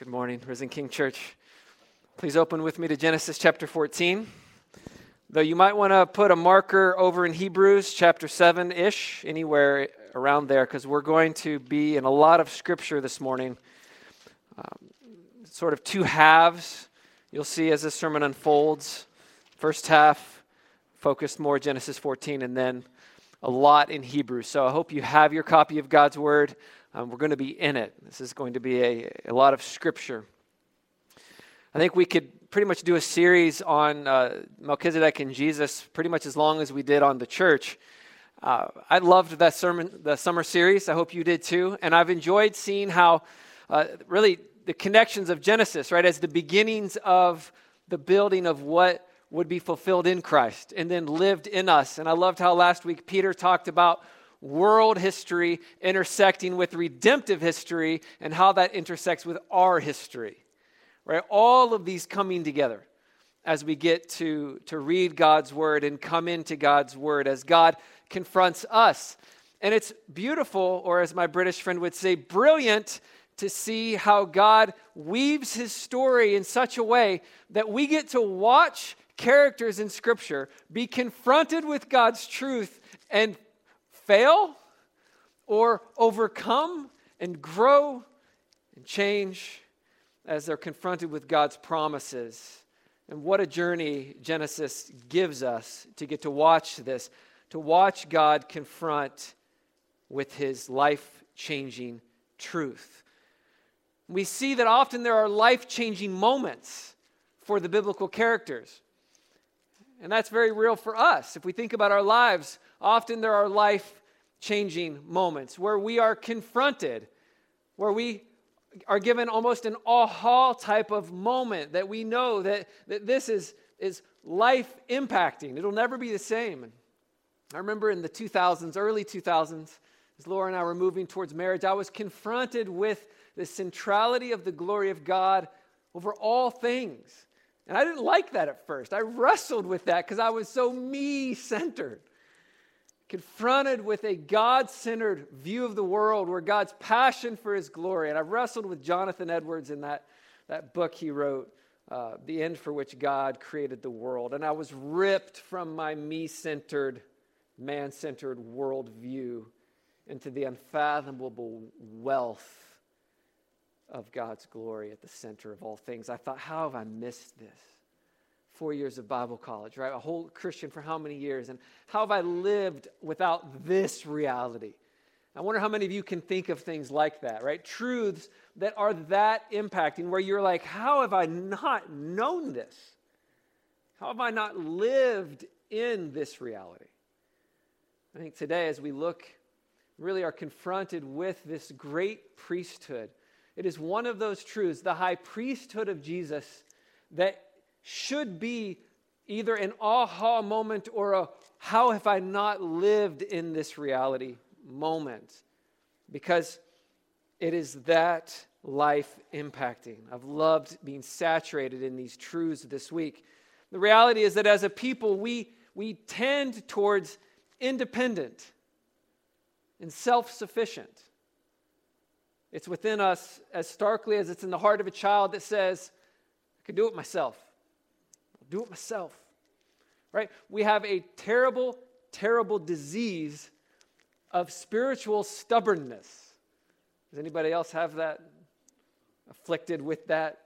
Good morning, Risen King Church. Please open with me to Genesis chapter 14. Though you might want to put a marker over in Hebrews chapter 7 ish, anywhere around there, because we're going to be in a lot of scripture this morning. Um, sort of two halves you'll see as this sermon unfolds. First half focused more Genesis 14, and then a lot in Hebrews. So I hope you have your copy of God's Word. Um, we're going to be in it. This is going to be a, a lot of scripture. I think we could pretty much do a series on uh, Melchizedek and Jesus pretty much as long as we did on the church. Uh, I loved that sermon, the summer series. I hope you did too. And I've enjoyed seeing how uh, really the connections of Genesis, right, as the beginnings of the building of what would be fulfilled in Christ and then lived in us. And I loved how last week Peter talked about world history intersecting with redemptive history and how that intersects with our history. Right? All of these coming together as we get to, to read God's word and come into God's word as God confronts us. And it's beautiful, or as my British friend would say, brilliant to see how God weaves his story in such a way that we get to watch characters in Scripture be confronted with God's truth and fail or overcome and grow and change as they're confronted with God's promises. And what a journey Genesis gives us to get to watch this, to watch God confront with his life changing truth. We see that often there are life changing moments for the biblical characters. And that's very real for us. If we think about our lives, often there are life changing moments where we are confronted, where we are given almost an aha type of moment that we know that, that this is, is life impacting. It'll never be the same. I remember in the 2000s, early 2000s, as Laura and I were moving towards marriage, I was confronted with the centrality of the glory of God over all things. And I didn't like that at first. I wrestled with that because I was so me centered confronted with a God centered view of the world where God's passion for his glory. And I wrestled with Jonathan Edwards in that, that book he wrote, uh, The End for Which God Created the World. And I was ripped from my me centered, man centered worldview into the unfathomable wealth of God's glory at the center of all things. I thought, how have I missed this? Four years of Bible college, right? A whole Christian for how many years? And how have I lived without this reality? I wonder how many of you can think of things like that, right? Truths that are that impacting, where you're like, how have I not known this? How have I not lived in this reality? I think today, as we look, really are confronted with this great priesthood, it is one of those truths, the high priesthood of Jesus, that should be either an aha moment or a how have I not lived in this reality moment. Because it is that life impacting. I've loved being saturated in these truths this week. The reality is that as a people, we, we tend towards independent and self sufficient. It's within us as starkly as it's in the heart of a child that says, I can do it myself do it myself. Right? We have a terrible, terrible disease of spiritual stubbornness. Does anybody else have that? Afflicted with that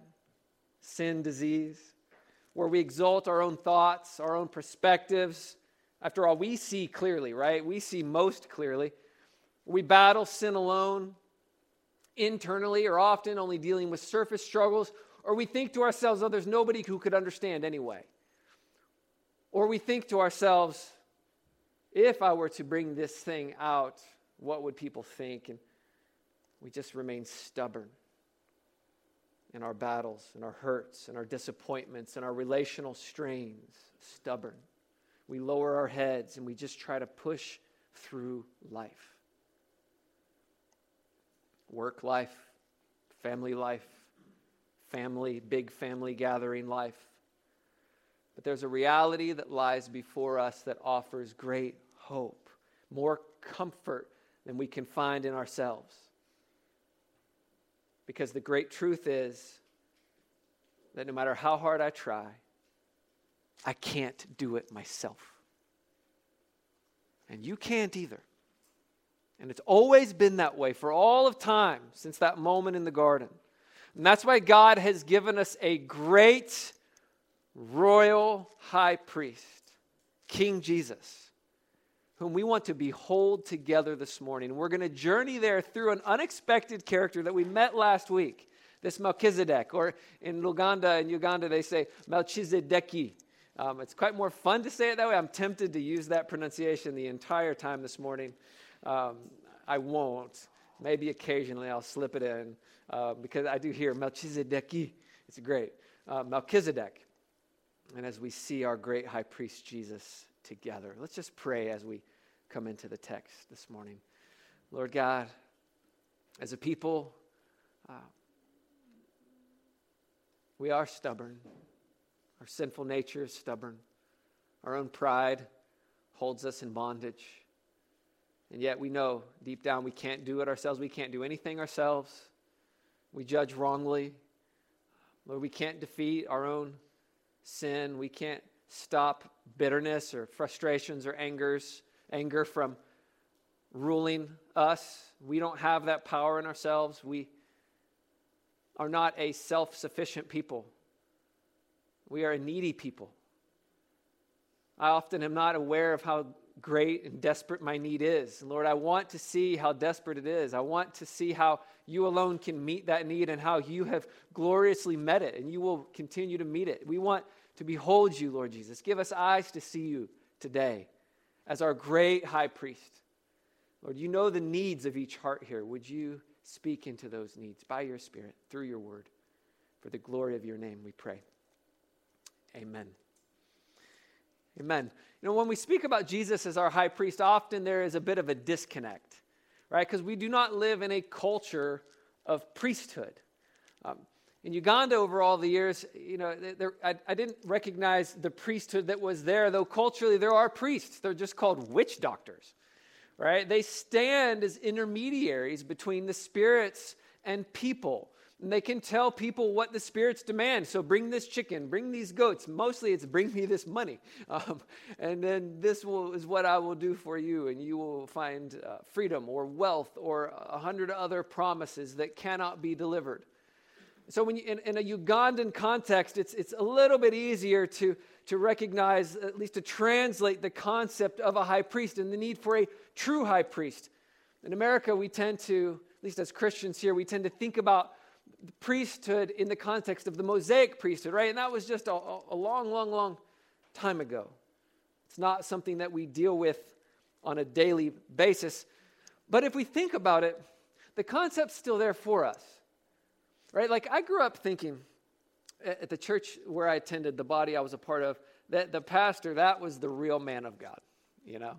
sin disease? Where we exalt our own thoughts, our own perspectives. After all, we see clearly, right? We see most clearly. We battle sin alone internally or often only dealing with surface struggles or we think to ourselves, oh, there's nobody who could understand anyway. Or we think to ourselves, if I were to bring this thing out, what would people think? And we just remain stubborn in our battles, in our hurts, in our disappointments, in our relational strains. Stubborn. We lower our heads and we just try to push through life. Work life, family life, family, big family gathering life. But there's a reality that lies before us that offers great hope, more comfort than we can find in ourselves. Because the great truth is that no matter how hard I try, I can't do it myself. And you can't either. And it's always been that way for all of time since that moment in the garden. And that's why God has given us a great royal high priest, King Jesus, whom we want to behold together this morning. We're going to journey there through an unexpected character that we met last week, this Melchizedek, or in Luganda, in Uganda, they say Melchizedeki. Um, it's quite more fun to say it that way. I'm tempted to use that pronunciation the entire time this morning. Um, I won't. Maybe occasionally I'll slip it in uh, because I do hear Melchizedeki. It's great. Uh, Melchizedek and as we see our great high priest Jesus together. Let's just pray as we come into the text this morning. Lord God, as a people, uh, we are stubborn. Our sinful nature is stubborn. Our own pride holds us in bondage. And yet we know deep down we can't do it ourselves. We can't do anything ourselves. We judge wrongly. Lord, we can't defeat our own sin. We can't stop bitterness or frustrations or angers, anger from ruling us. We don't have that power in ourselves. We are not a self sufficient people. We are a needy people. I often am not aware of how great and desperate my need is. Lord, I want to see how desperate it is. I want to see how you alone can meet that need and how you have gloriously met it and you will continue to meet it. We want to behold you, Lord Jesus. Give us eyes to see you today as our great high priest. Lord, you know the needs of each heart here. Would you speak into those needs by your Spirit through your word? For the glory of your name, we pray. Amen. Amen. Know, when we speak about Jesus as our high priest, often there is a bit of a disconnect, right? Because we do not live in a culture of priesthood. Um, in Uganda, over all the years, you know, there, I, I didn't recognize the priesthood that was there, though culturally there are priests. They're just called witch doctors, right? They stand as intermediaries between the spirits and people. And they can tell people what the spirits demand. So bring this chicken, bring these goats. Mostly it's bring me this money. Um, and then this will, is what I will do for you. And you will find uh, freedom or wealth or a hundred other promises that cannot be delivered. So, when you, in, in, a Ugandan context, it's, it's a little bit easier to, to recognize, at least to translate the concept of a high priest and the need for a true high priest. In America, we tend to, at least as Christians here, we tend to think about priesthood in the context of the Mosaic priesthood, right? And that was just a, a long, long, long time ago. It's not something that we deal with on a daily basis. But if we think about it, the concept's still there for us. Right? Like I grew up thinking at the church where I attended, the body I was a part of, that the pastor, that was the real man of God, you know?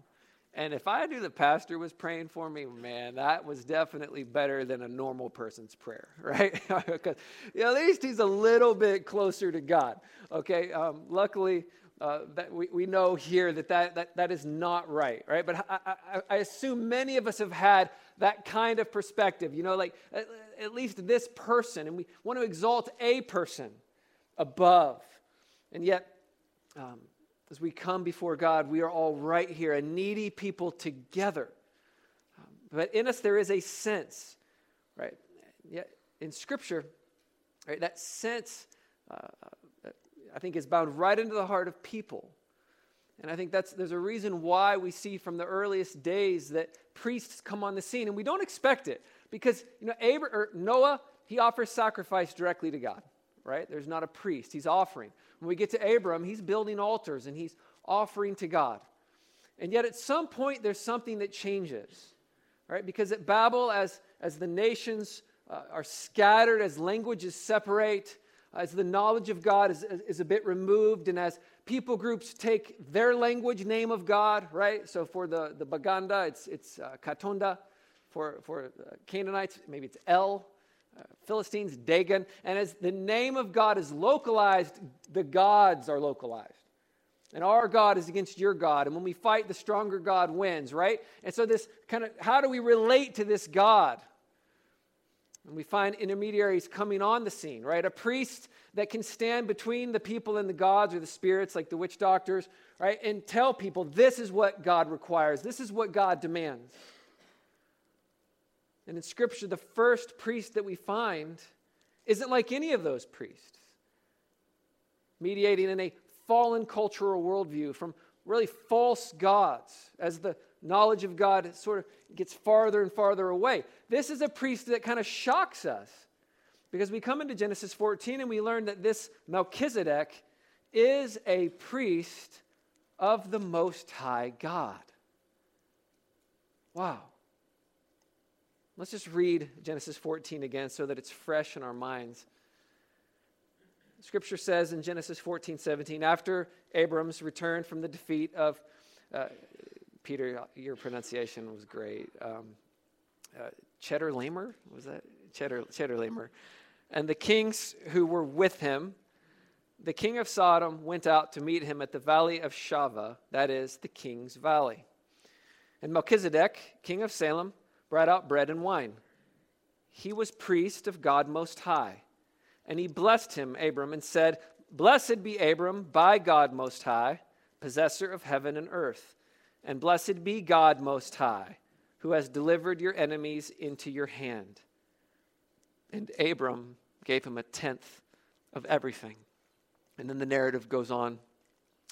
And if I knew the pastor was praying for me, man, that was definitely better than a normal person's prayer, right? because at least he's a little bit closer to God. Okay, um, luckily uh, that we, we know here that that, that that is not right, right? But I, I, I assume many of us have had that kind of perspective. You know, like at, at least this person, and we want to exalt a person above. And yet, um, as we come before God, we are all right here, a needy people together. Um, but in us, there is a sense, right? Yet in Scripture, right, that sense, uh, I think, is bound right into the heart of people. And I think that's, there's a reason why we see from the earliest days that priests come on the scene, and we don't expect it because you know Abraham, or Noah he offers sacrifice directly to God, right? There's not a priest; he's offering. When we get to Abram, he's building altars and he's offering to God. And yet, at some point, there's something that changes, right? Because at Babel, as as the nations uh, are scattered, as languages separate, as the knowledge of God is, is a bit removed, and as people groups take their language name of God, right? So for the, the Baganda, it's, it's uh, Katonda. For, for uh, Canaanites, maybe it's El. Philistines, Dagon. And as the name of God is localized, the gods are localized. And our God is against your God. And when we fight, the stronger God wins, right? And so, this kind of how do we relate to this God? And we find intermediaries coming on the scene, right? A priest that can stand between the people and the gods or the spirits, like the witch doctors, right? And tell people this is what God requires, this is what God demands. And in Scripture, the first priest that we find isn't like any of those priests, mediating in a fallen cultural worldview from really false gods as the knowledge of God sort of gets farther and farther away. This is a priest that kind of shocks us because we come into Genesis 14 and we learn that this Melchizedek is a priest of the Most High God. Wow. Let's just read Genesis 14 again so that it's fresh in our minds. Scripture says in Genesis 14, 17, after Abram's return from the defeat of, uh, Peter, your pronunciation was great. Um, uh, Cheddar Lamer? Was that? Cheddar, Cheddar Lamer. And the kings who were with him, the king of Sodom went out to meet him at the valley of Shaveh, that is, the king's valley. And Melchizedek, king of Salem, brought out bread and wine. He was priest of God Most High. And he blessed him, Abram, and said, Blessed be Abram by God Most High, possessor of heaven and earth. And blessed be God Most High, who has delivered your enemies into your hand. And Abram gave him a tenth of everything. And then the narrative goes on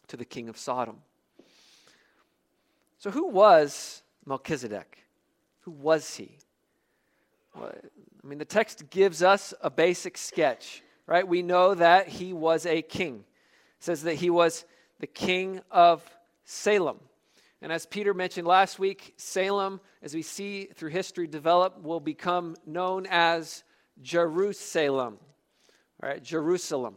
to the king of Sodom. So, who was Melchizedek? Who was he? Well, I mean, the text gives us a basic sketch, right? We know that he was a king. It says that he was the king of Salem. And as Peter mentioned last week, Salem, as we see through history develop, will become known as Jerusalem. All right, Jerusalem.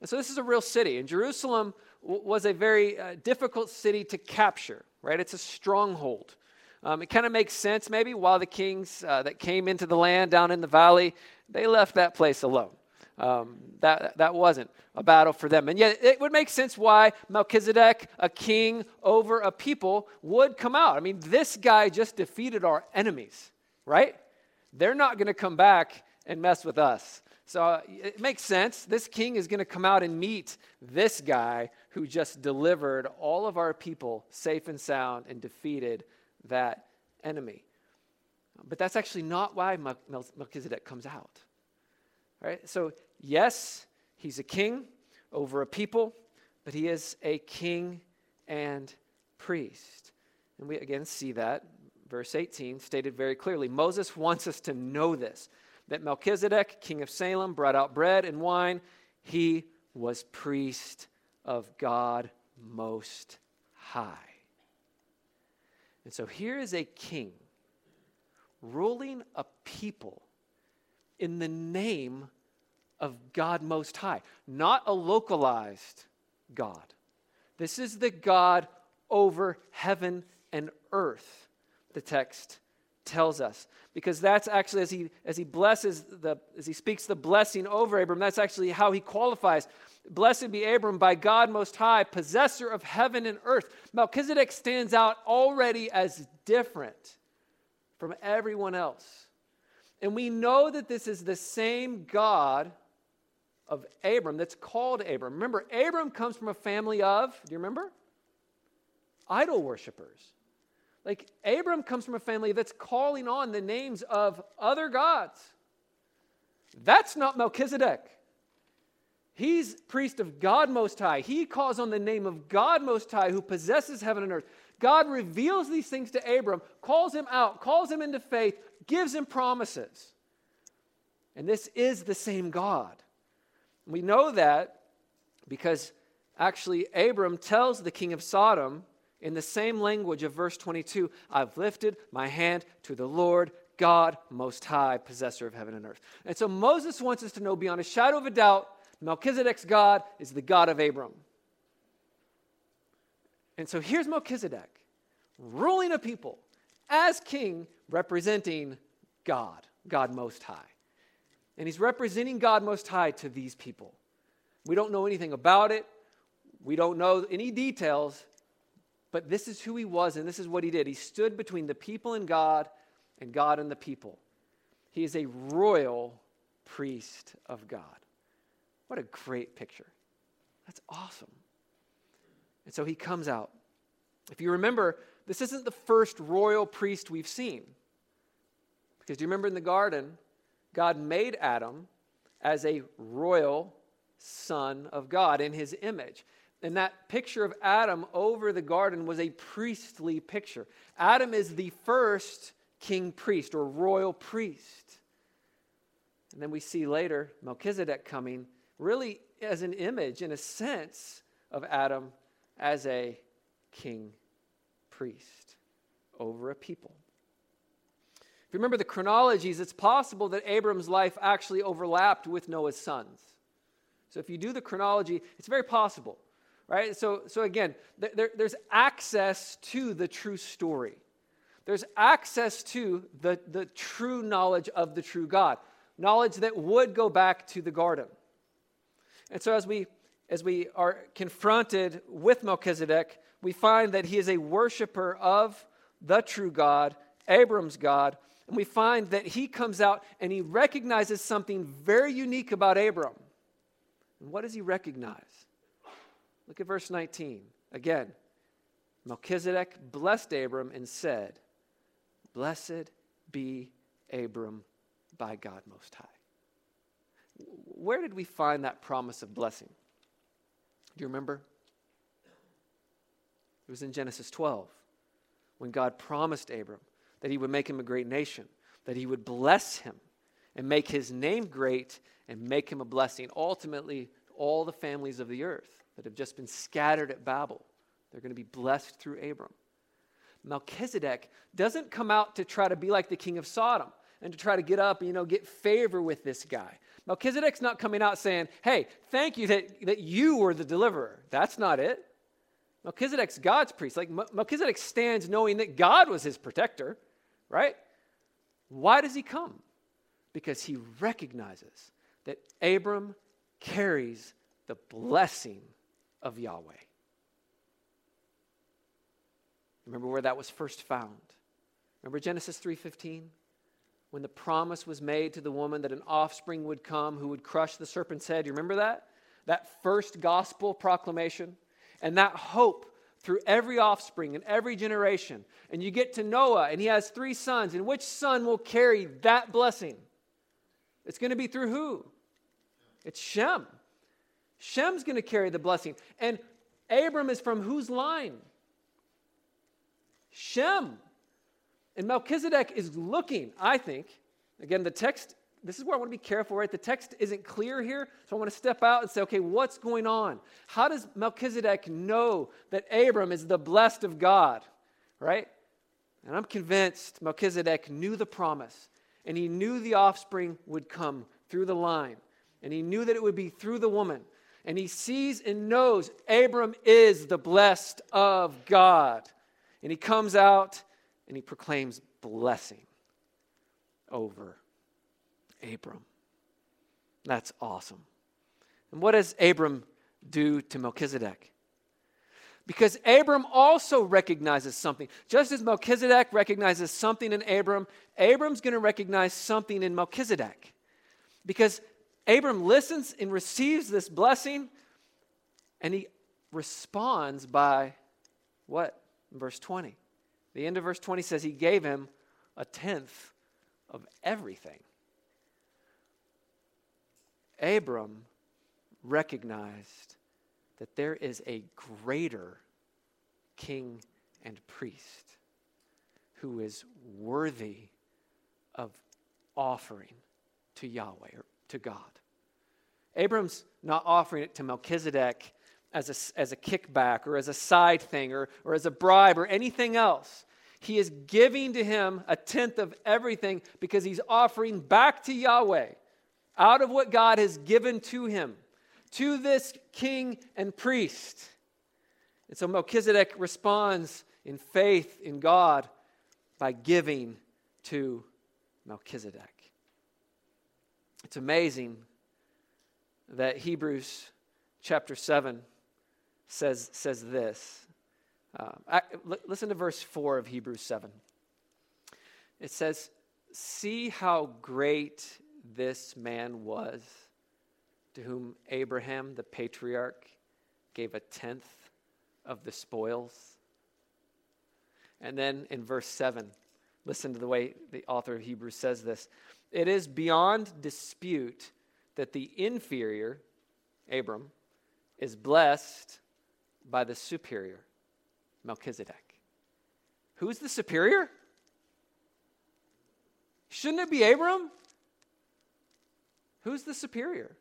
And so this is a real city. And Jerusalem w- was a very uh, difficult city to capture, right? It's a stronghold. Um, it kind of makes sense, maybe, while the kings uh, that came into the land down in the valley, they left that place alone. Um, that, that wasn't a battle for them. And yet, it would make sense why Melchizedek, a king over a people, would come out. I mean, this guy just defeated our enemies, right? They're not going to come back and mess with us. So uh, it makes sense. This king is going to come out and meet this guy who just delivered all of our people safe and sound and defeated that enemy. But that's actually not why Melchizedek comes out. Right? So, yes, he's a king over a people, but he is a king and priest. And we again see that, verse 18, stated very clearly. Moses wants us to know this that Melchizedek, king of Salem, brought out bread and wine. He was priest of God Most High. And so here is a king ruling a people in the name of God Most High, not a localized God. This is the God over heaven and earth, the text tells us. Because that's actually, as he, as he blesses, the, as he speaks the blessing over Abram, that's actually how he qualifies Blessed be Abram by God Most High, possessor of heaven and earth. Melchizedek stands out already as different from everyone else. And we know that this is the same God of Abram that's called Abram. Remember, Abram comes from a family of, do you remember? Idol worshippers. Like, Abram comes from a family that's calling on the names of other gods. That's not Melchizedek. He's priest of God Most High. He calls on the name of God Most High, who possesses heaven and earth. God reveals these things to Abram, calls him out, calls him into faith, gives him promises. And this is the same God. We know that because actually Abram tells the king of Sodom in the same language of verse 22 I've lifted my hand to the Lord God Most High, possessor of heaven and earth. And so Moses wants us to know beyond a shadow of a doubt Melchizedek's God is the God of Abram. And so here's Melchizedek ruling a people as king, representing God, God Most High. And he's representing God Most High to these people. We don't know anything about it, we don't know any details, but this is who he was and this is what he did. He stood between the people and God and God and the people. He is a royal priest of God. What a great picture. That's awesome. And so he comes out. If you remember, this isn't the first royal priest we've seen. Because do you remember in the garden, God made Adam as a royal son of God in his image. And that picture of Adam over the garden was a priestly picture. Adam is the first king priest or royal priest. And then we see later Melchizedek coming, really as an image, in a sense, of Adam as a king priest over a people. If you remember the chronologies, it's possible that Abram's life actually overlapped with Noah's sons. So if you do the chronology, it's very possible, right? So, so again, there, there's access to the true story. There's access to the, the true knowledge of the true God, knowledge that would go back to the garden. And so as we as we are confronted with Melchizedek, we find that he is a worshiper of the true God, Abram's God, and we find that he comes out and he recognizes something very unique about Abram. And what does he recognize? Look at verse 19. Again, Melchizedek blessed Abram and said, Blessed be Abram by God Most High. Where did we find that promise of blessing? Do you remember? It was in Genesis 12 when God promised Abram that he would make him a great nation, that he would bless him and make his name great and make him a blessing. Ultimately, all the families of the earth that have just been scattered at Babel, they're going to be blessed through Abram. Melchizedek doesn't come out to try to be like the king of Sodom and to try to get up you know get favor with this guy. Melchizedek's not coming out saying, "Hey, thank you that, that you were the deliverer." That's not it. Melchizedek's God's priest. Like Melchizedek stands knowing that God was his protector, right? Why does he come? Because he recognizes that Abram carries the blessing of Yahweh. Remember where that was first found? Remember Genesis 3:15? When the promise was made to the woman that an offspring would come who would crush the serpent's head. You remember that? That first gospel proclamation and that hope through every offspring and every generation. And you get to Noah, and he has three sons. And which son will carry that blessing? It's going to be through who? It's Shem. Shem's going to carry the blessing. And Abram is from whose line? Shem. And Melchizedek is looking, I think. Again, the text, this is where I want to be careful, right? The text isn't clear here. So I want to step out and say, okay, what's going on? How does Melchizedek know that Abram is the blessed of God, right? And I'm convinced Melchizedek knew the promise and he knew the offspring would come through the line and he knew that it would be through the woman. And he sees and knows Abram is the blessed of God. And he comes out and he proclaims blessing over Abram. That's awesome. And what does Abram do to Melchizedek? Because Abram also recognizes something. Just as Melchizedek recognizes something in Abram, Abram's going to recognize something in Melchizedek. Because Abram listens and receives this blessing, and he responds by what? verse 20. The end of verse 20 says he gave him a tenth of everything. Abram recognized that there is a greater king and priest who is worthy of offering to Yahweh or to God. Abram's not offering it to Melchizedek as a, as a kickback or as a side thing or, or as a bribe or anything else. He is giving to him a tenth of everything because he's offering back to Yahweh out of what God has given to him, to this king and priest. And so Melchizedek responds in faith in God by giving to Melchizedek. It's amazing that Hebrews chapter 7 says, says this. Uh, listen to verse 4 of Hebrews 7. It says, see how great this man was to whom Abraham, the patriarch, gave a tenth of the spoils. And then in verse 7, listen to the way the author of Hebrews says this It is beyond dispute that the inferior, Abram, is blessed by the superior, Melchizedek. Who's the superior? Shouldn't it be Abram? Who's the superior?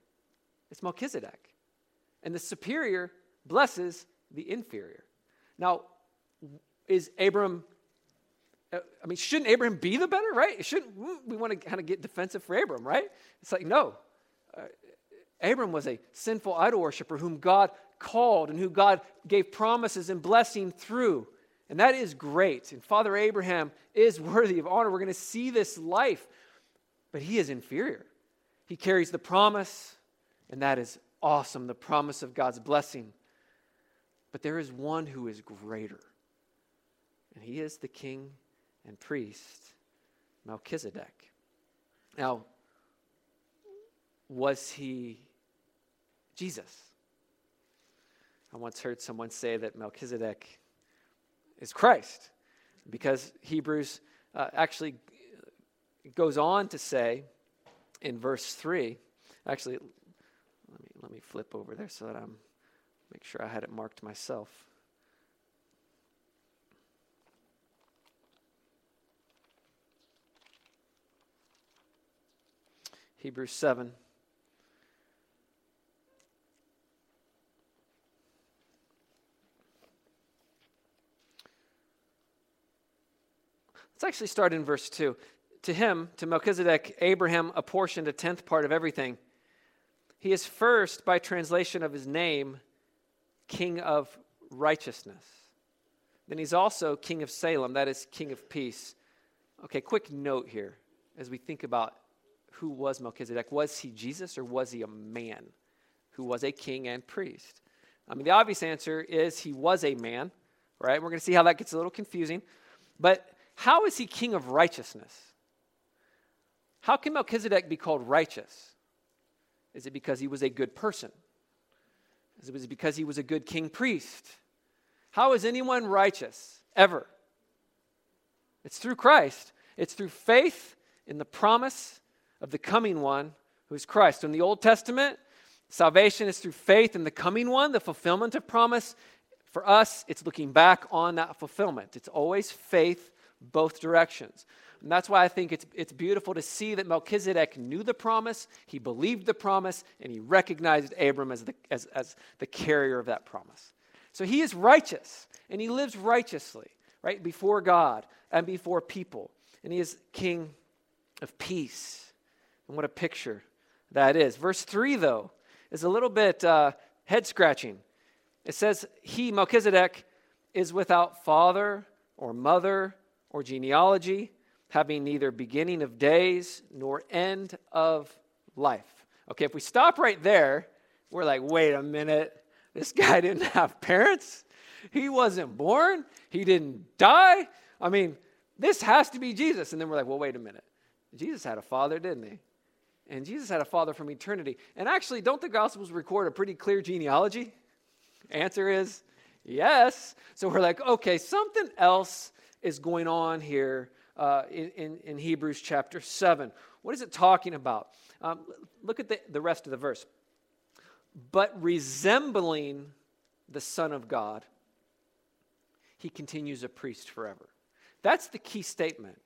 It's Melchizedek. And the superior blesses the inferior. Now, is Abram, uh, I mean, shouldn't Abram be the better, right? Shouldn't we want to kind of get defensive for Abram, right? It's like, no. Uh, Abram was a sinful idol worshiper whom God called and who God gave promises and blessing through. And that is great. And Father Abraham is worthy of honor. We're going to see this life, but he is inferior. He carries the promise, and that is awesome the promise of God's blessing. But there is one who is greater, and he is the king and priest, Melchizedek. Now, was he Jesus? I once heard someone say that Melchizedek is Christ because Hebrews uh, actually goes on to say in verse 3 actually let me let me flip over there so that I'm make sure I had it marked myself. Hebrews 7 Let's actually start in verse 2. To him, to Melchizedek, Abraham apportioned a tenth part of everything. He is first, by translation of his name, king of righteousness. Then he's also king of Salem, that is, king of peace. Okay, quick note here as we think about who was Melchizedek. Was he Jesus or was he a man who was a king and priest? I mean, the obvious answer is he was a man, right? We're going to see how that gets a little confusing. But how is he king of righteousness? How can Melchizedek be called righteous? Is it because he was a good person? Is it because he was a good king priest? How is anyone righteous ever? It's through Christ. It's through faith in the promise of the coming one who is Christ. In the Old Testament, salvation is through faith in the coming one, the fulfillment of promise. For us, it's looking back on that fulfillment. It's always faith both directions. And that's why I think it's, it's beautiful to see that Melchizedek knew the promise, he believed the promise, and he recognized Abram as the, as, as the carrier of that promise. So he is righteous, and he lives righteously, right, before God and before people. And he is king of peace. And what a picture that is. Verse 3, though, is a little bit uh, head scratching. It says, He, Melchizedek, is without father or mother or genealogy, having neither beginning of days nor end of life. Okay, if we stop right there, we're like, wait a minute, this guy didn't have parents? He wasn't born? He didn't die? I mean, this has to be Jesus. And then we're like, well, wait a minute. Jesus had a father, didn't he? And Jesus had a father from eternity. And actually, don't the Gospels record a pretty clear genealogy? Answer is yes. So we're like, okay, something else is going on here uh, in, in, in, Hebrews chapter 7. What is it talking about? Um, look at the, the rest of the verse. But resembling the Son of God, he continues a priest forever. That's the key statement.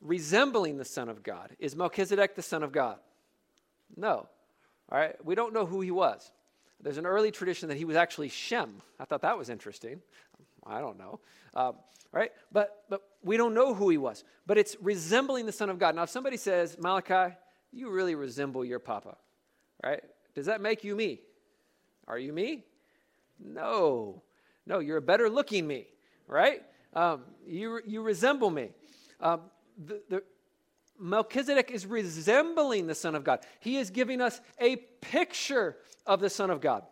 Resembling the Son of God. Is Melchizedek the Son of God? No. All right, we don't know who he was. There's an early tradition that he was actually Shem. I thought that was interesting. I don't know. Um, right? But, but we don't know who he was. But it's resembling the Son of God. Now, if somebody says, Malachi, you really resemble your papa, right? Does that make you me? Are you me? No. No, you're a better looking me, right? Um, you, you resemble me. Um, the, the, Melchizedek is resembling the Son of God. He is giving us a picture of the Son of God.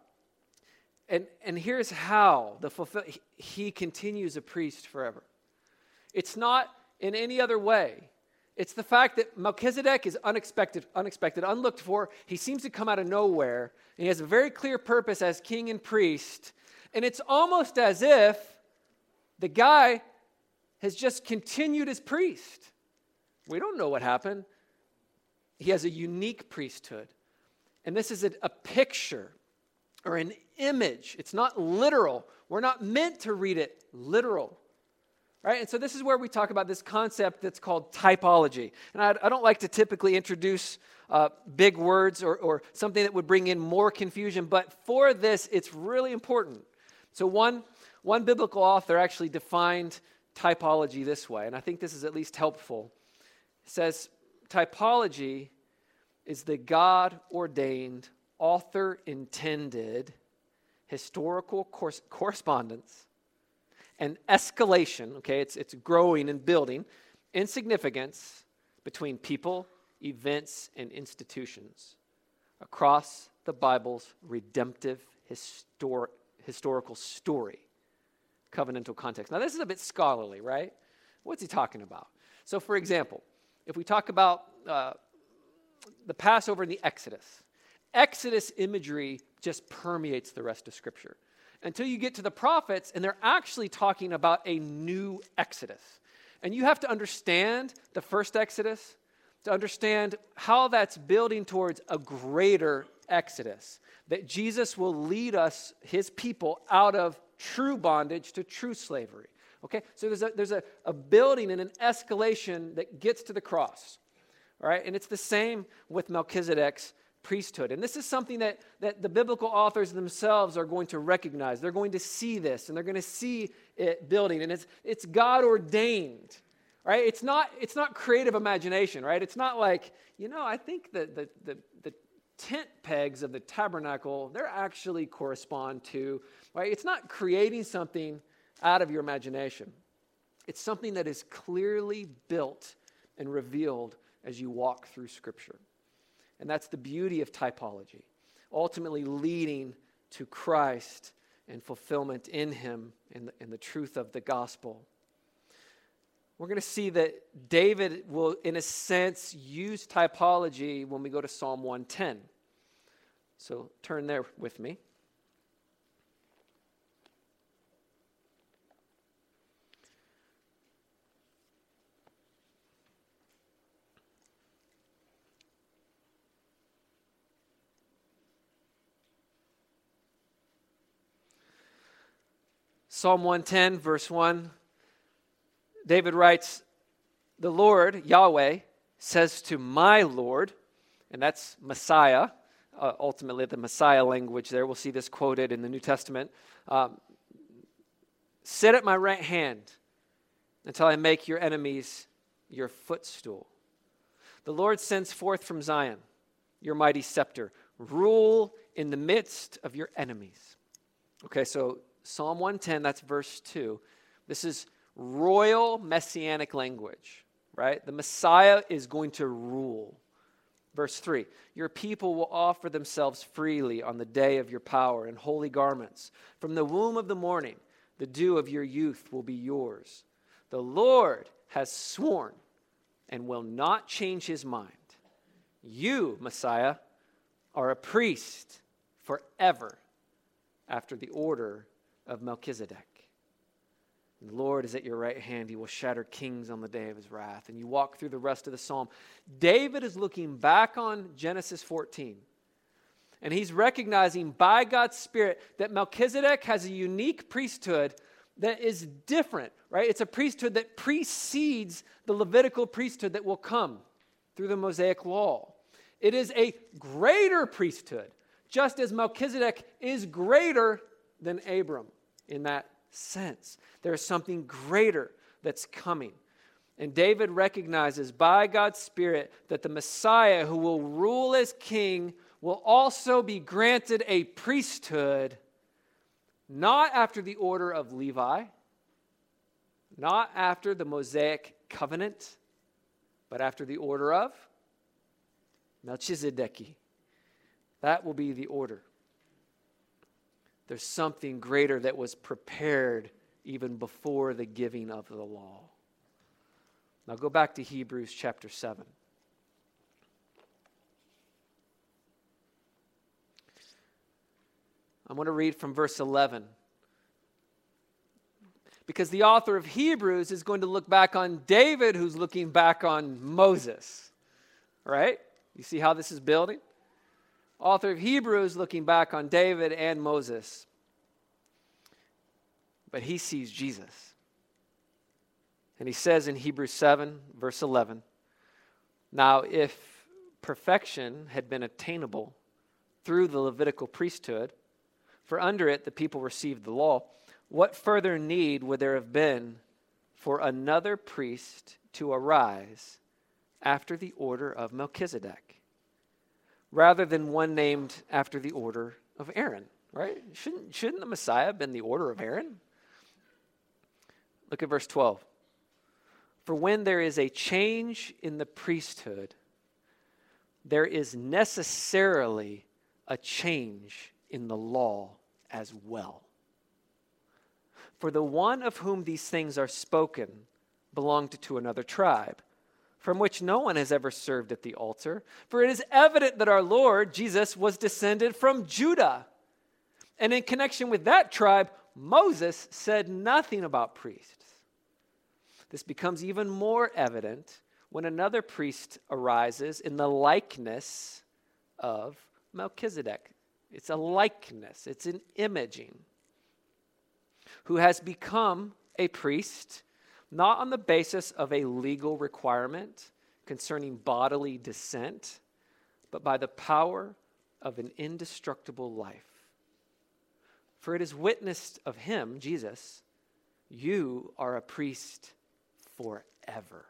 And, and here's how the fulfill, he continues a priest forever. It's not in any other way It's the fact that Melchizedek is unexpected, unexpected, unlooked for. He seems to come out of nowhere, and he has a very clear purpose as king and priest. And it's almost as if the guy has just continued as priest. We don't know what happened. He has a unique priesthood. And this is a, a picture or an image. It's not literal. We're not meant to read it literal. Right? And so this is where we talk about this concept that's called typology. And I, I don't like to typically introduce uh, big words or, or something that would bring in more confusion, but for this, it's really important. So, one, one biblical author actually defined typology this way, and I think this is at least helpful. It says, Typology is the God ordained, author intended historical correspondence and escalation, okay, it's, it's growing and building in significance between people, events, and institutions across the Bible's redemptive histor- historical story, covenantal context. Now, this is a bit scholarly, right? What's he talking about? So, for example, if we talk about uh, the Passover and the Exodus, Exodus imagery just permeates the rest of Scripture until you get to the prophets, and they're actually talking about a new Exodus. And you have to understand the first Exodus to understand how that's building towards a greater Exodus. That Jesus will lead us, his people, out of true bondage to true slavery. Okay? So there's a, there's a, a building and an escalation that gets to the cross. All right? And it's the same with Melchizedek's priesthood. And this is something that, that the biblical authors themselves are going to recognize. They're going to see this and they're going to see it building. And it's, it's God ordained, right? It's not, it's not creative imagination, right? It's not like, you know, I think that the, the, the tent pegs of the tabernacle, they're actually correspond to, right? It's not creating something out of your imagination. It's something that is clearly built and revealed as you walk through Scripture. And that's the beauty of typology, ultimately leading to Christ and fulfillment in Him and the, and the truth of the gospel. We're going to see that David will, in a sense, use typology when we go to Psalm 110. So turn there with me. Psalm 110, verse 1, David writes, The Lord, Yahweh, says to my Lord, and that's Messiah, uh, ultimately the Messiah language there. We'll see this quoted in the New Testament. Um, Sit at my right hand until I make your enemies your footstool. The Lord sends forth from Zion your mighty scepter. Rule in the midst of your enemies. Okay, so Psalm 110, that's verse 2. This is royal messianic language, right? The Messiah is going to rule. Verse 3 Your people will offer themselves freely on the day of your power in holy garments. From the womb of the morning, the dew of your youth will be yours. The Lord has sworn and will not change his mind. You, Messiah, are a priest forever after the order of Melchizedek. The Lord is at your right hand. He will shatter kings on the day of his wrath. And you walk through the rest of the psalm. David is looking back on Genesis 14. And he's recognizing by God's Spirit that Melchizedek has a unique priesthood that is different, right? It's a priesthood that precedes the Levitical priesthood that will come through the Mosaic law. It is a greater priesthood, just as Melchizedek is greater than Abram in that sense. There is something greater that's coming. And David recognizes by God's Spirit that the Messiah who will rule as king will also be granted a priesthood, not after the order of Levi, not after the Mosaic covenant, but after the order of Melchizedek. That will be the order. There's something greater that was prepared even before the giving of the law. Now go back to Hebrews chapter 7. I'm going to read from verse 11. Because the author of Hebrews is going to look back on David, who's looking back on Moses. Right? You see how this is building? Author of Hebrews looking back on David and Moses. But he sees Jesus. And he says in Hebrews 7, verse 11 Now, if perfection had been attainable through the Levitical priesthood, for under it the people received the law, what further need would there have been for another priest to arise after the order of Melchizedek, rather than one named after the order of Aaron? Right? Shouldn't, shouldn't the Messiah have been the order of Aaron? Look at verse 12. For when there is a change in the priesthood, there is necessarily a change in the law as well. For the one of whom these things are spoken belonged to another tribe, from which no one has ever served at the altar. For it is evident that our Lord Jesus was descended from Judah. And in connection with that tribe, Moses said nothing about priests. This becomes even more evident when another priest arises in the likeness of Melchizedek. It's a likeness, it's an imaging. Who has become a priest, not on the basis of a legal requirement concerning bodily descent, but by the power of an indestructible life. For it is witnessed of him, Jesus, you are a priest forever,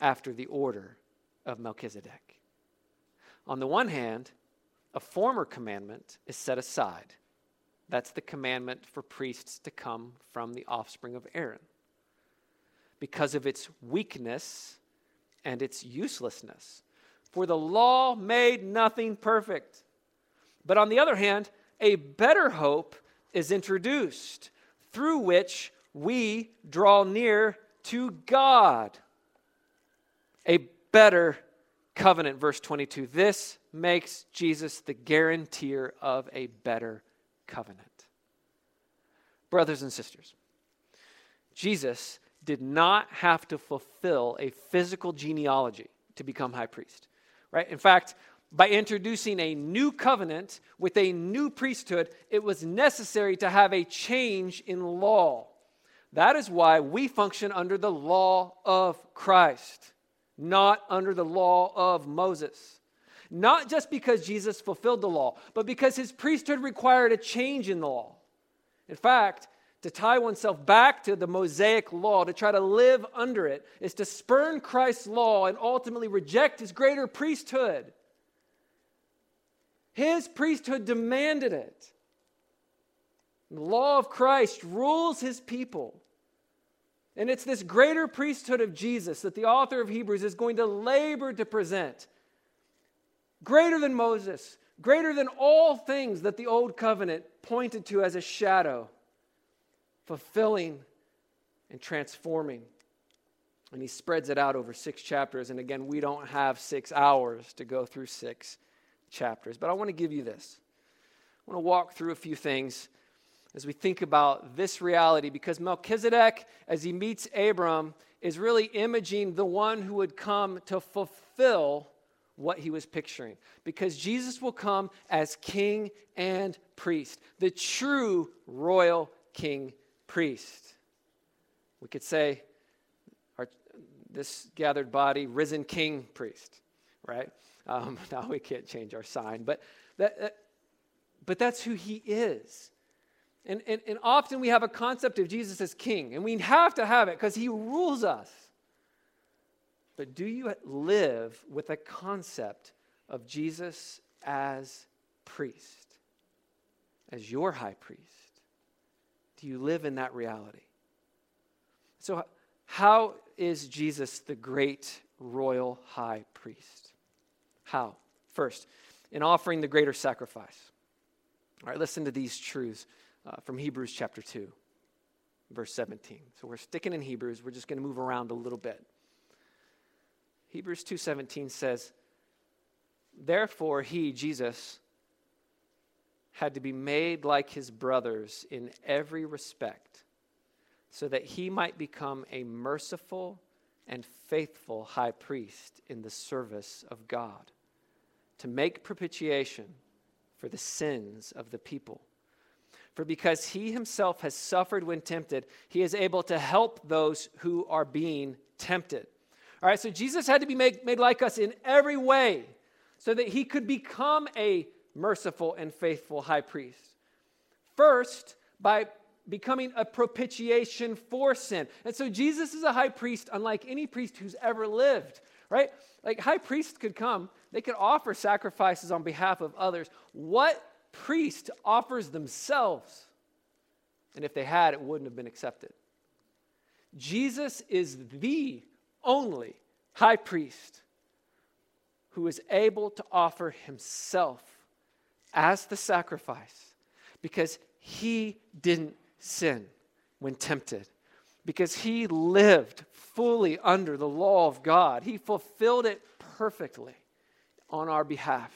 after the order of Melchizedek. On the one hand, a former commandment is set aside. That's the commandment for priests to come from the offspring of Aaron. Because of its weakness and its uselessness. For the law made nothing perfect. But on the other hand, a better hope is introduced through which we draw near to God. A better covenant, verse 22. This makes Jesus the guarantor of a better covenant. Brothers and sisters, Jesus did not have to fulfill a physical genealogy to become high priest, right? In fact, by introducing a new covenant with a new priesthood, it was necessary to have a change in law. That is why we function under the law of Christ, not under the law of Moses. Not just because Jesus fulfilled the law, but because his priesthood required a change in the law. In fact, to tie oneself back to the Mosaic law, to try to live under it, is to spurn Christ's law and ultimately reject his greater priesthood. His priesthood demanded it. The law of Christ rules his people. And it's this greater priesthood of Jesus that the author of Hebrews is going to labor to present. Greater than Moses, greater than all things that the old covenant pointed to as a shadow, fulfilling and transforming. And he spreads it out over six chapters. And again, we don't have six hours to go through six chapters. But I want to give you this. I want to walk through a few things as we think about this reality because Melchizedek, as he meets Abram, is really imaging the one who would come to fulfill what he was picturing. Because Jesus will come as king and priest, the true royal king priest. We could say, our, this gathered body, risen king priest, right? Um, now we can't change our sign, but, that, that, but that's who he is. And, and, and often we have a concept of Jesus as king, and we have to have it because he rules us. But do you live with a concept of Jesus as priest, as your high priest? Do you live in that reality? So, how is Jesus the great royal high priest? How? First, in offering the greater sacrifice. All right, listen to these truths uh, from Hebrews chapter 2. verse 17. So we're sticking in Hebrews. We're just going to move around a little bit. Hebrews 2:17 says, "Therefore he, Jesus, had to be made like his brothers in every respect, so that he might become a merciful and faithful high priest in the service of God, to make propitiation for the sins of the people." For because he himself has suffered when tempted, he is able to help those who are being tempted. All right, so Jesus had to be made, made like us in every way so that he could become a merciful and faithful high priest. First, by becoming a propitiation for sin. And so Jesus is a high priest unlike any priest who's ever lived, right? Like high priests could come, they could offer sacrifices on behalf of others. What priest offers themselves? And if they had, it wouldn't have been accepted. Jesus is the only high priest who is able to offer himself as the sacrifice because he didn't sin when tempted, because he lived fully under the law of God. He fulfilled it perfectly on our behalf.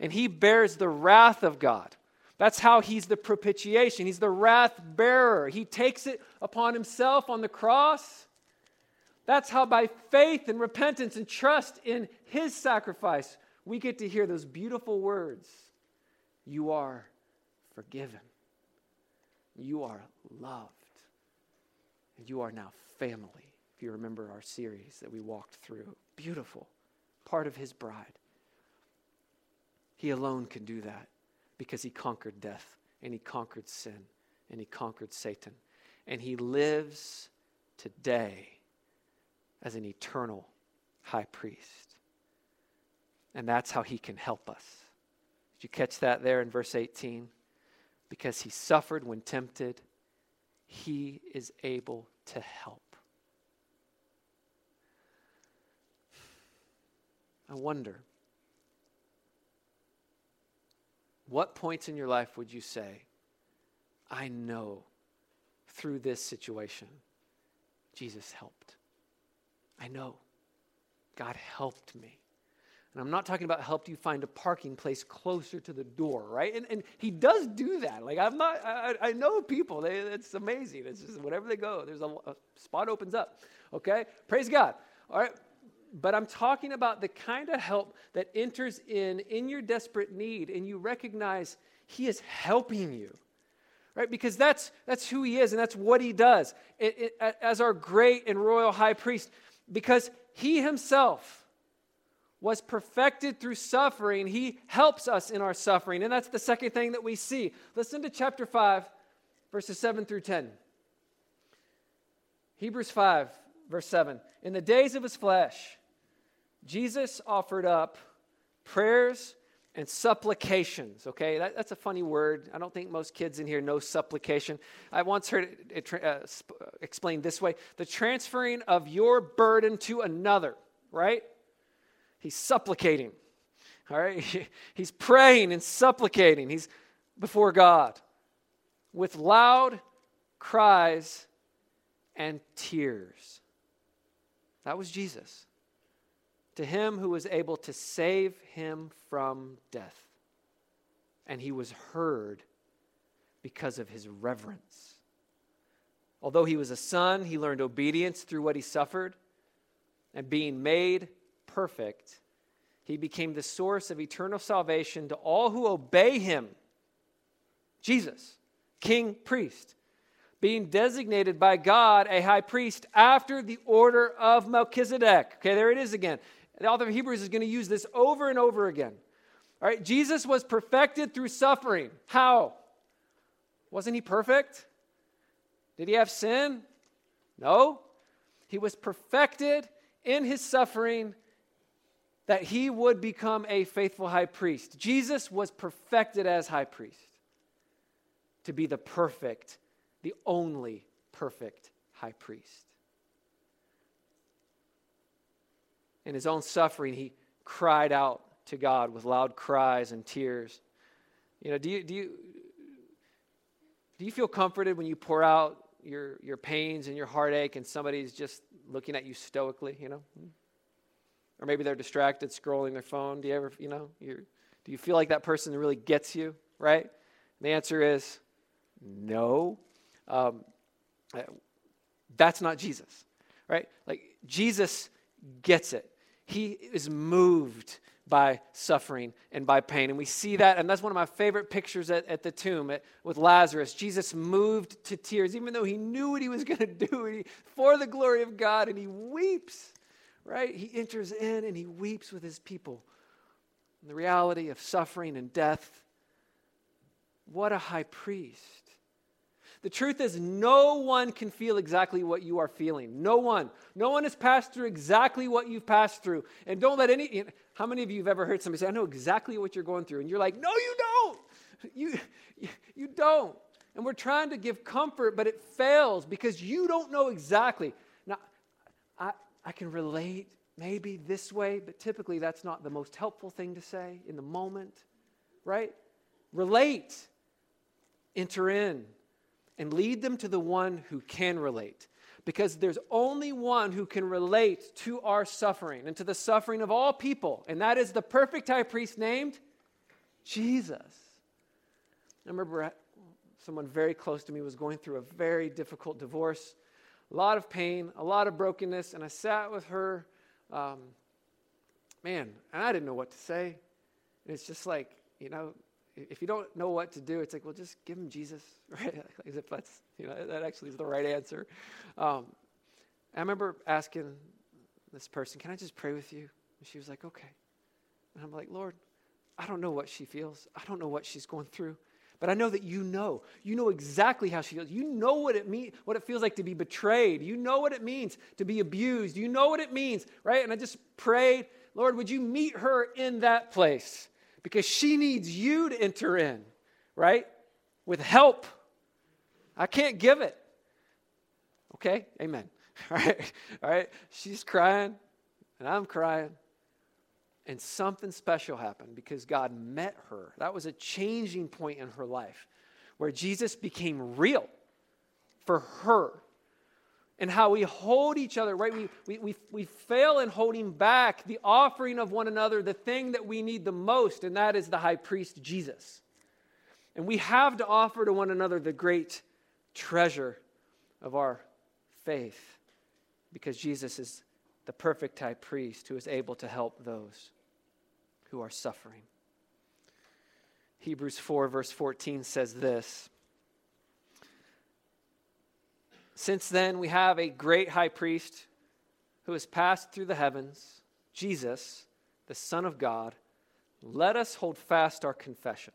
And he bears the wrath of God. That's how he's the propitiation. He's the wrath bearer. He takes it upon himself on the cross that's how, by faith and repentance and trust in His sacrifice, we get to hear those beautiful words You are forgiven, you are loved, and you are now family. If you remember our series that we walked through, beautiful, part of His bride. He alone can do that because He conquered death and He conquered sin and He conquered Satan. And He lives today as an eternal high priest. And that's how he can help us. Did you catch that there in verse 18? Because he suffered when tempted, he is able to help. I wonder, what points in your life would you say, I know through this situation, Jesus helped? I know. God helped me. And I'm not talking about helped you find a parking place closer to the door, right? And, and he does do that. Like, I'm not, I, I know people. They, it's amazing. It's just whatever they go, there's a, a spot opens up. Okay? Praise God. All right? But I'm talking about the kind of help that enters in in your desperate need and you recognize he is helping you right because that's that's who he is and that's what he does it, it, as our great and royal high priest because he himself was perfected through suffering, he helps us in our suffering. And that's the second thing that we see. Listen to chapter 5, verses 7 through 10. Hebrews 5, verse 7. In the days of his flesh, Jesus offered up prayers and supplications. Okay, that, that's a funny word. I don't think most kids in here know supplication. I once heard it, uh, explained this way the transferring of your burden to another, right? He's supplicating. All right, he's praying and supplicating. He's before God with loud cries and tears. That was Jesus to him who was able to save him from death. And he was heard because of his reverence. Although he was a son, he learned obedience through what he suffered. And being made perfect, he became the source of eternal salvation to all who obey him. Jesus, king, priest, being designated by God a high priest after the order of Melchizedek. Okay, there it is again. The author of Hebrews is going to use this over and over again. All right, Jesus was perfected through suffering. How? Wasn't he perfect? Did he have sin? No. He was perfected in his suffering that he would become a faithful high priest. Jesus was perfected as high priest to be the perfect, the only perfect high priest. in his own suffering, he cried out to God with loud cries and tears. You know, do you, do you, do you feel comforted when you pour out your, your pains and your heartache and somebody's just looking at you stoically, you know? Or maybe they're distracted scrolling their phone. Do you ever, you know, do you feel like that person really gets you, right? And the answer is no. Um, uh, that's not Jesus, right? Like, Jesus gets it. He is moved by suffering and by pain. And we see that, and that's one of my favorite pictures at, at the tomb at, with Lazarus. Jesus moved to tears, even though he knew what he was going to do he, for the glory of God, and he weeps, right? He enters in and he weeps with his people. And the reality of suffering and death. What a high priest. The truth is, no one can feel exactly what you are feeling. No one. No one has passed through exactly what you've passed through. And don't let any. How many of you have ever heard somebody say, I know exactly what you're going through? And you're like, no, you don't. You, you don't. And we're trying to give comfort, but it fails because you don't know exactly. Now, I, I can relate maybe this way, but typically that's not the most helpful thing to say in the moment, right? Relate, enter in, and lead them to the one who can relate. Because there's only one who can relate to our suffering and to the suffering of all people, and that is the perfect high priest named Jesus. I remember uh, someone very close to me was going through a very difficult divorce, a lot of pain, a lot of brokenness, and I sat with her. Um, man, and I didn't know what to say. And it's just like, you know, if you don't know what to do, it's like, well, just give him Jesus, right? As if that's, you know, that actually is the right answer. Um, I remember asking this person, can I just pray with you? And she was like, okay. And I'm like, Lord, I don't know what she feels. I don't know what she's going through. But I know that you know. You know exactly how she feels. You know what it means, what it feels like to be betrayed. You know what it means to be abused. You know what it means, right? And I just prayed, Lord, would you meet her in that place? because she needs you to enter in, right? With help. I can't give it. Okay? Amen. All right? All right? She's crying, and I'm crying. And something special happened because God met her. That was a changing point in her life where Jesus became real for her and how we hold each other, right? We, we, we, we fail in holding back the offering of one another, the thing that we need the most, and that is the high priest, Jesus. And we have to offer to one another the great treasure of our faith because Jesus is the perfect high priest who is able to help those who are suffering. Hebrews 4, verse 14 says this Since then, we have a great high priest who has passed through the heavens, Jesus, the Son of God. Let us hold fast our confession.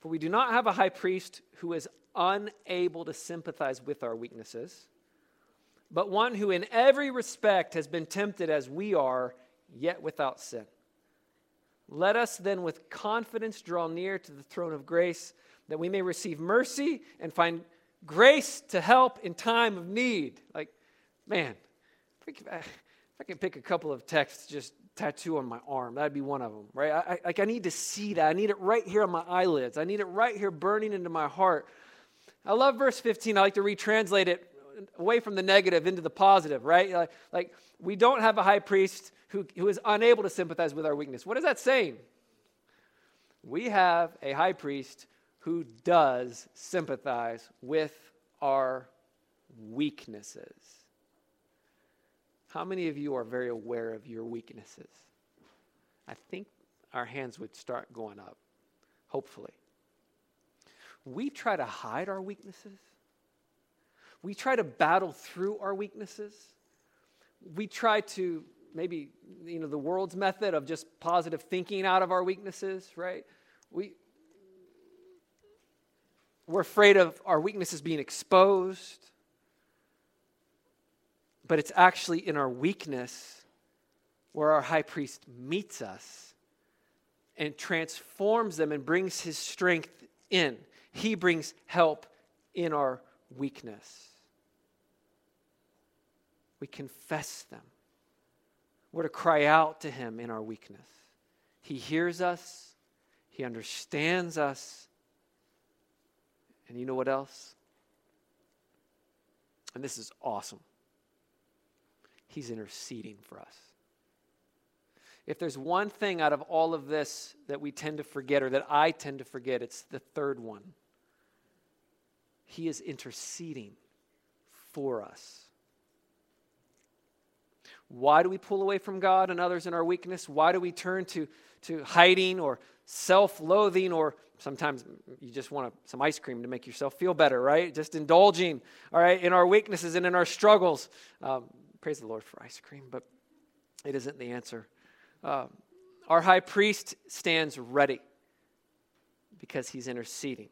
For we do not have a high priest who is unable to sympathize with our weaknesses, but one who in every respect has been tempted as we are, yet without sin. Let us then with confidence draw near to the throne of grace that we may receive mercy and find grace to help in time of need. Like, man, if I can pick a couple of texts, just tattoo on my arm, that'd be one of them, right? I, like, I need to see that. I need it right here on my eyelids. I need it right here burning into my heart. I love verse 15. I like to retranslate it away from the negative into the positive, right? Like, like we don't have a high priest who, who is unable to sympathize with our weakness. What is that saying? We have a high priest who does sympathize with our weaknesses. How many of you are very aware of your weaknesses? I think our hands would start going up, hopefully. We try to hide our weaknesses. We try to battle through our weaknesses. We try to maybe, you know, the world's method of just positive thinking out of our weaknesses, right? We, we're afraid of our weaknesses being exposed. But it's actually in our weakness where our high priest meets us and transforms them and brings his strength in. He brings help in our weakness. We confess them. We're to cry out to him in our weakness. He hears us, he understands us, and you know what else? And this is awesome. He's interceding for us. If there's one thing out of all of this that we tend to forget, or that I tend to forget, it's the third one. He is interceding for us. Why do we pull away from God and others in our weakness? Why do we turn to, to hiding or self loathing or sometimes you just want some ice cream to make yourself feel better, right? Just indulging, all right, in our weaknesses and in our struggles. Um, praise the Lord for ice cream, but it isn't the answer. Uh, our high priest stands ready because he's interceding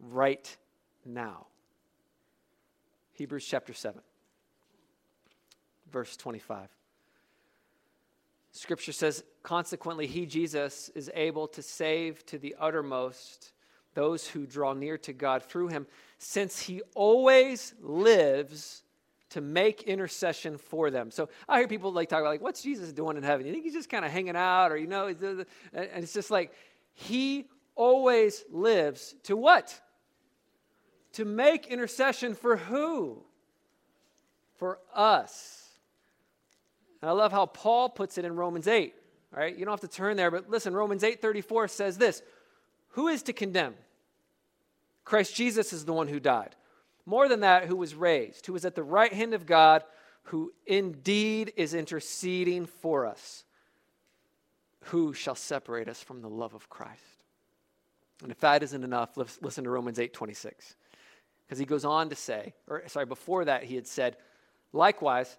right now. Hebrews chapter 7, verse 25. Scripture says, consequently, he, Jesus, is able to save to the uttermost those who draw near to God through him, since he always lives to make intercession for them. So I hear people like talk about like, what's Jesus doing in heaven? You think he's just kind of hanging out, or you know, uh, uh, and it's just like he always lives to what? To make intercession for who? For us. And I love how Paul puts it in Romans 8. All right, you don't have to turn there, but listen, Romans 8:34 says this: Who is to condemn? Christ Jesus is the one who died. More than that, who was raised, who was at the right hand of God, who indeed is interceding for us. Who shall separate us from the love of Christ? And if that isn't enough, listen to Romans 8:26. Because he goes on to say, or sorry, before that he had said, likewise,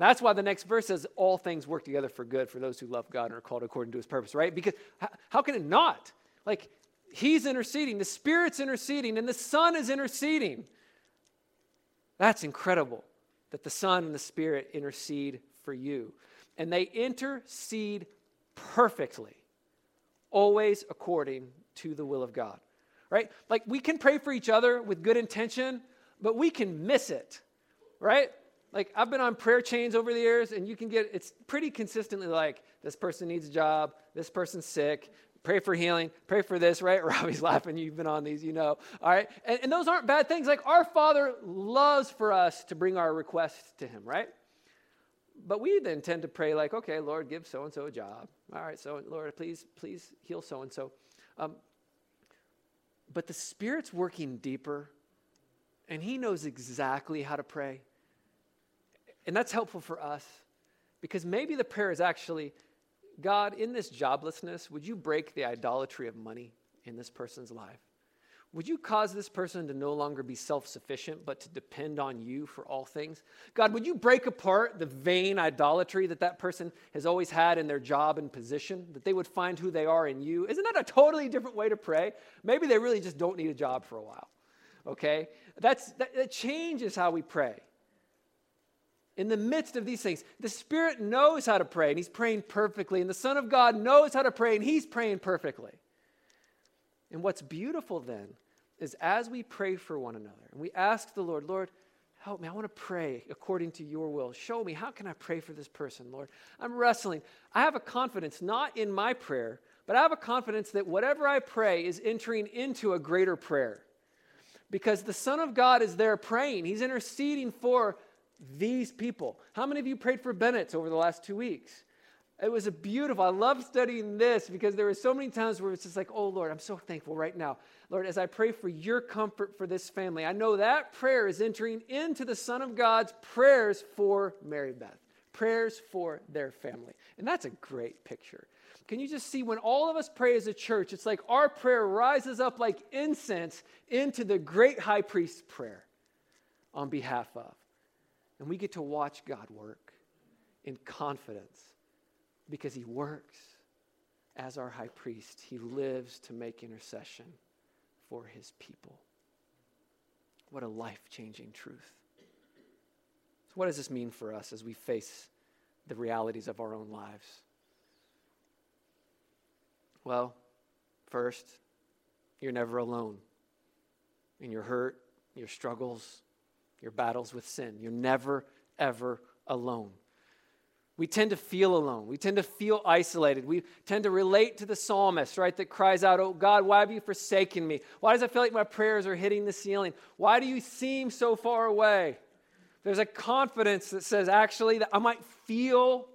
That's why the next verse says, All things work together for good for those who love God and are called according to his purpose, right? Because how, how can it not? Like, he's interceding, the Spirit's interceding, and the Son is interceding. That's incredible that the Son and the Spirit intercede for you. And they intercede perfectly, always according to the will of God, right? Like, we can pray for each other with good intention, but we can miss it, right? Like I've been on prayer chains over the years, and you can get it's pretty consistently like this person needs a job, this person's sick, pray for healing, pray for this, right? Robbie's laughing, you've been on these, you know. All right. And, and those aren't bad things. Like our Father loves for us to bring our requests to Him, right? But we then tend to pray like, okay, Lord, give so and so a job. All right, so Lord, please, please heal so and so. But the Spirit's working deeper, and He knows exactly how to pray. And that's helpful for us because maybe the prayer is actually God, in this joblessness, would you break the idolatry of money in this person's life? Would you cause this person to no longer be self sufficient, but to depend on you for all things? God, would you break apart the vain idolatry that that person has always had in their job and position, that they would find who they are in you? Isn't that a totally different way to pray? Maybe they really just don't need a job for a while, okay? That's, that, that changes how we pray in the midst of these things. The Spirit knows how to pray, and He's praying perfectly. And the Son of God knows how to pray, and He's praying perfectly. And what's beautiful then is as we pray for one another, and we ask the Lord, Lord, help me. I want to pray according to your will. Show me, how can I pray for this person, Lord? I'm wrestling. I have a confidence, not in my prayer, but I have a confidence that whatever I pray is entering into a greater prayer. Because the Son of God is there praying, He's interceding for these people. How many of you prayed for Bennett's over the last two weeks? It was a beautiful. I love studying this because there were so many times where it's just like, oh Lord, I'm so thankful right now. Lord, as I pray for your comfort for this family, I know that prayer is entering into the Son of God's prayers for Mary Beth, prayers for their family. And that's a great picture. Can you just see when all of us pray as a church, it's like our prayer rises up like incense into the great high priest's prayer on behalf of. And we get to watch God work in confidence because he works as our high priest. He lives to make intercession for his people. What a life changing truth. So, what does this mean for us as we face the realities of our own lives? Well, first, you're never alone in your hurt, your struggles, your battles with sin. You're never, ever alone. We tend to feel alone. We tend to feel isolated. We tend to relate to the psalmist, right, that cries out, Oh God, why have you forsaken me? Why does it feel like my prayers are hitting the ceiling? Why do you seem so far away? There's a confidence that says, actually, that I might feel,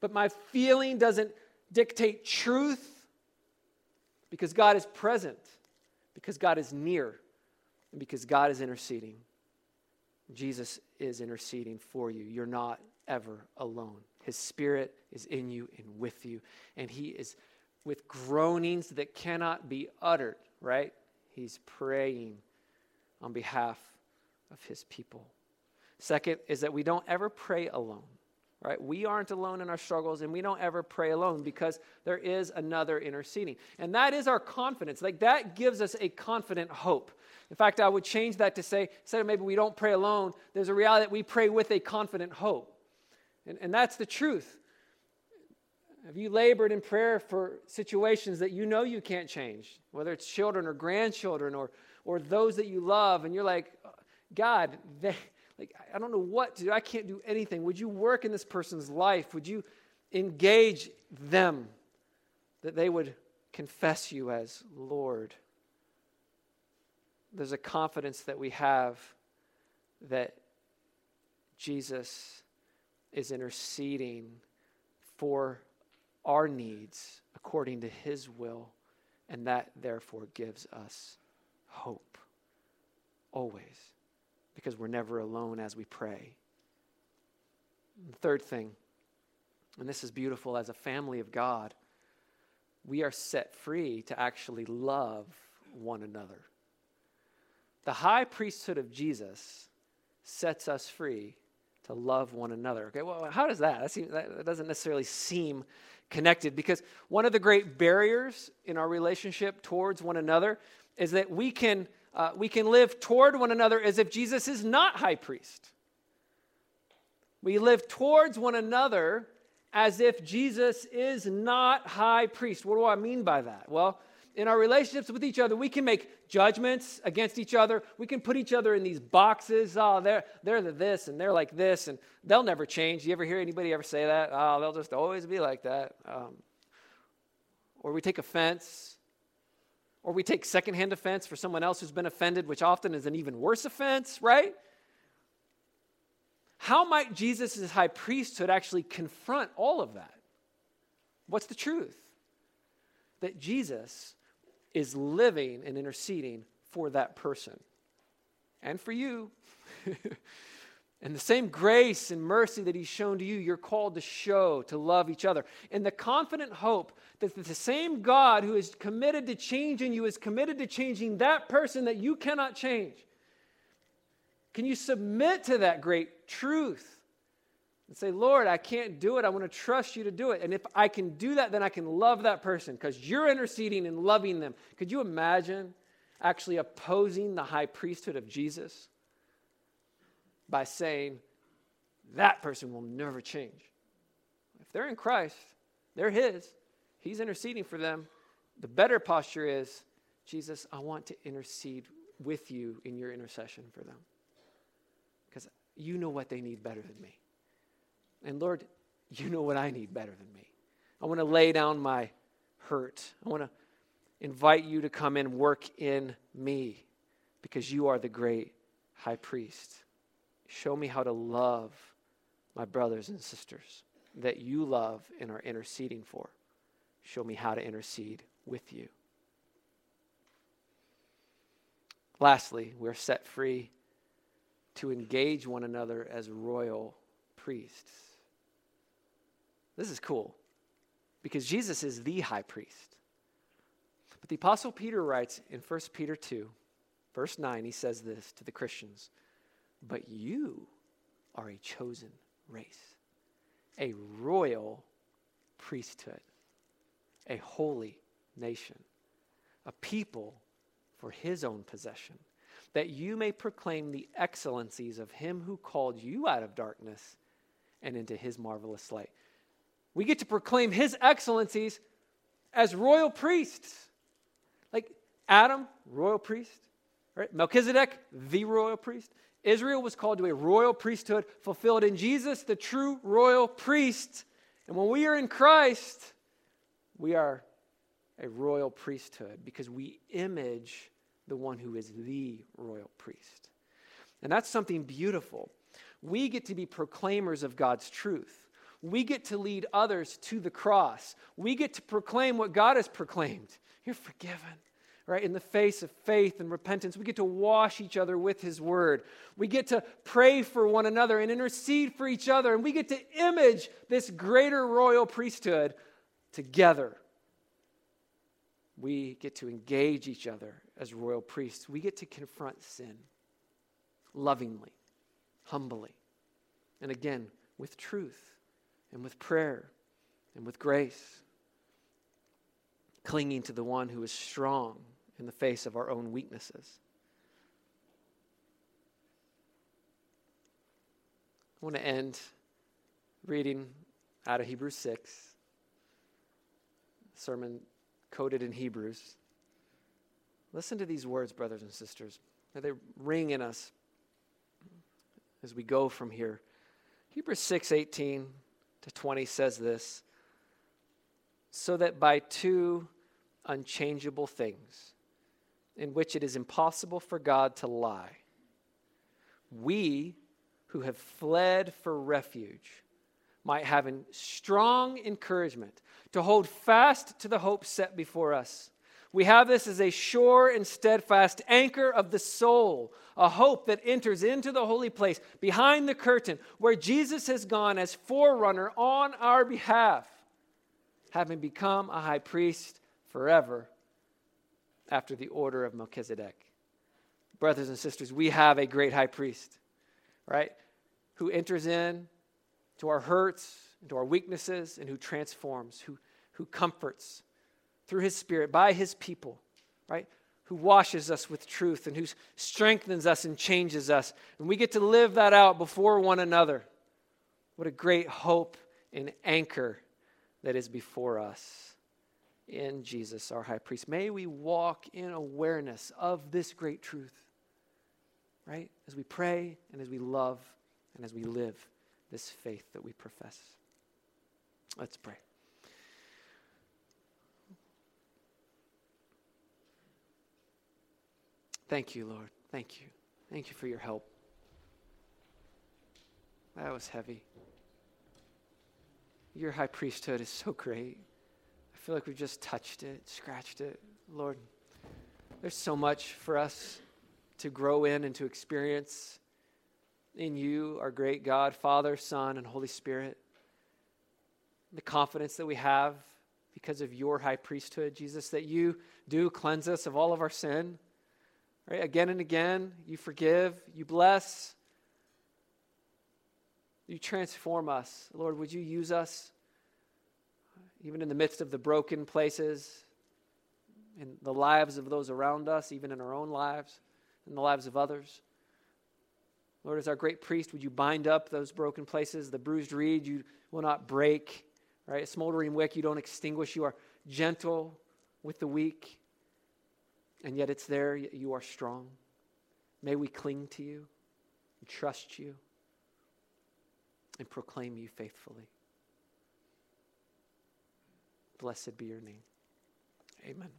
but my feeling doesn't dictate truth because God is present, because God is near, and because God is interceding. Jesus is interceding for you. You're not ever alone. His Spirit is in you and with you, and He is with groanings that cannot be uttered, right? He's praying on behalf of His people. Second is that we don't ever pray alone, right? We aren't alone in our struggles, and we don't ever pray alone because there is another interceding. And that is our confidence. Like that gives us a confident hope. In fact, I would change that to say, instead of maybe we don't pray alone, there's a reality that we pray with a confident hope. And, and that's the truth. Have you labored in prayer for situations that you know you can't change, whether it's children or grandchildren or, or those that you love, and you're like, God, they, like, I don't know what to do. I can't do anything. Would you work in this person's life? Would you engage them that they would confess you as Lord? There's a confidence that we have that Jesus is interceding for our needs according to his will, and that therefore gives us hope always because we're never alone as we pray. the third thing, and this is beautiful as a family of God, we are set free to actually love one another. The high priesthood of Jesus sets us free to love one another. Okay, well, how does that? That, that doesn't necessarily seem connected because one of the great barriers in our relationship towards one another is that we can, uh, we can live toward one another as if Jesus is not high priest. We live towards one another as if Jesus is not high priest. What do I mean by that? Well, in our relationships with each other, we can make judgments against each other. We can put each other in these boxes. Oh, they're, they're the this and they're like this, and they'll never change. You ever hear anybody ever say that? Oh, they'll just always be like that. Um, or we take offense. Or we take secondhand offense for someone else who's been offended, which often is an even worse offense, right? How might Jesus' high priesthood actually confront all of that? What's the truth? That Jesus is living and interceding for that person and for you. and the same grace and mercy that he's shown to you, you're called to show, to love each other. In the confident hope that the same God who is committed to changing you is committed to changing that person that you cannot change. Can you submit to that great truth? And say, Lord, I can't do it. I want to trust you to do it. And if I can do that, then I can love that person because you're interceding and loving them. Could you imagine actually opposing the high priesthood of Jesus by saying, that person will never change? If they're in Christ, they're His, He's interceding for them. The better posture is, Jesus, I want to intercede with you in your intercession for them because you know what they need better than me. And Lord, you know what I need better than me. I want to lay down my hurt. I want to invite you to come and work in me because you are the great high priest. Show me how to love my brothers and sisters that you love and are interceding for. Show me how to intercede with you. Lastly, we're set free to engage one another as royal priests. This is cool because Jesus is the high priest. But the Apostle Peter writes in 1 Peter 2, verse 9, he says this to the Christians But you are a chosen race, a royal priesthood, a holy nation, a people for his own possession, that you may proclaim the excellencies of him who called you out of darkness and into his marvelous light. We get to proclaim his excellencies as royal priests. Like Adam, royal priest, right? Melchizedek, the royal priest. Israel was called to a royal priesthood fulfilled in Jesus, the true royal priest. And when we are in Christ, we are a royal priesthood because we image the one who is the royal priest. And that's something beautiful. We get to be proclaimers of God's truth. We get to lead others to the cross. We get to proclaim what God has proclaimed. You're forgiven, right? In the face of faith and repentance, we get to wash each other with His word. We get to pray for one another and intercede for each other. And we get to image this greater royal priesthood together. We get to engage each other as royal priests. We get to confront sin lovingly, humbly, and again, with truth and with prayer and with grace, clinging to the one who is strong in the face of our own weaknesses. I want to end reading out of Hebrews 6, sermon coded in Hebrews. Listen to these words, brothers and sisters. They ring in us as we go from here. Hebrews 6 18 to 20 says this so that by two unchangeable things, in which it is impossible for God to lie, we who have fled for refuge might have a strong encouragement to hold fast to the hope set before us. We have this as a sure and steadfast anchor of the soul, a hope that enters into the holy place behind the curtain where Jesus has gone as forerunner on our behalf, having become a high priest forever after the order of Melchizedek. Brothers and sisters, we have a great high priest, right? Who enters in to our hurts, into our weaknesses, and who transforms, who, who comforts through his spirit by his people, right? Who washes us with truth and who strengthens us and changes us. And we get to live that out before one another. What a great hope and anchor that is before us in Jesus, our high priest. May we walk in awareness of this great truth, right? As we pray and as we love and as we live this faith that we profess. Let's pray. Thank you, Lord. Thank you. Thank you for your help. That was heavy. Your high priesthood is so great. I feel like we've just touched it, scratched it. Lord, there's so much for us to grow in and to experience in you, our great God, Father, Son, and Holy Spirit. The confidence that we have because of your high priesthood, Jesus, that you do cleanse us of all of our sin. Right? Again and again, you forgive, you bless, you transform us. Lord, would you use us even in the midst of the broken places, in the lives of those around us, even in our own lives, in the lives of others? Lord, as our great priest, would you bind up those broken places? The bruised reed you will not break, right? A smoldering wick you don't extinguish. You are gentle with the weak, and yet it's there. You are strong. May we cling to you and trust you and proclaim you faithfully. Blessed be your name. Amen.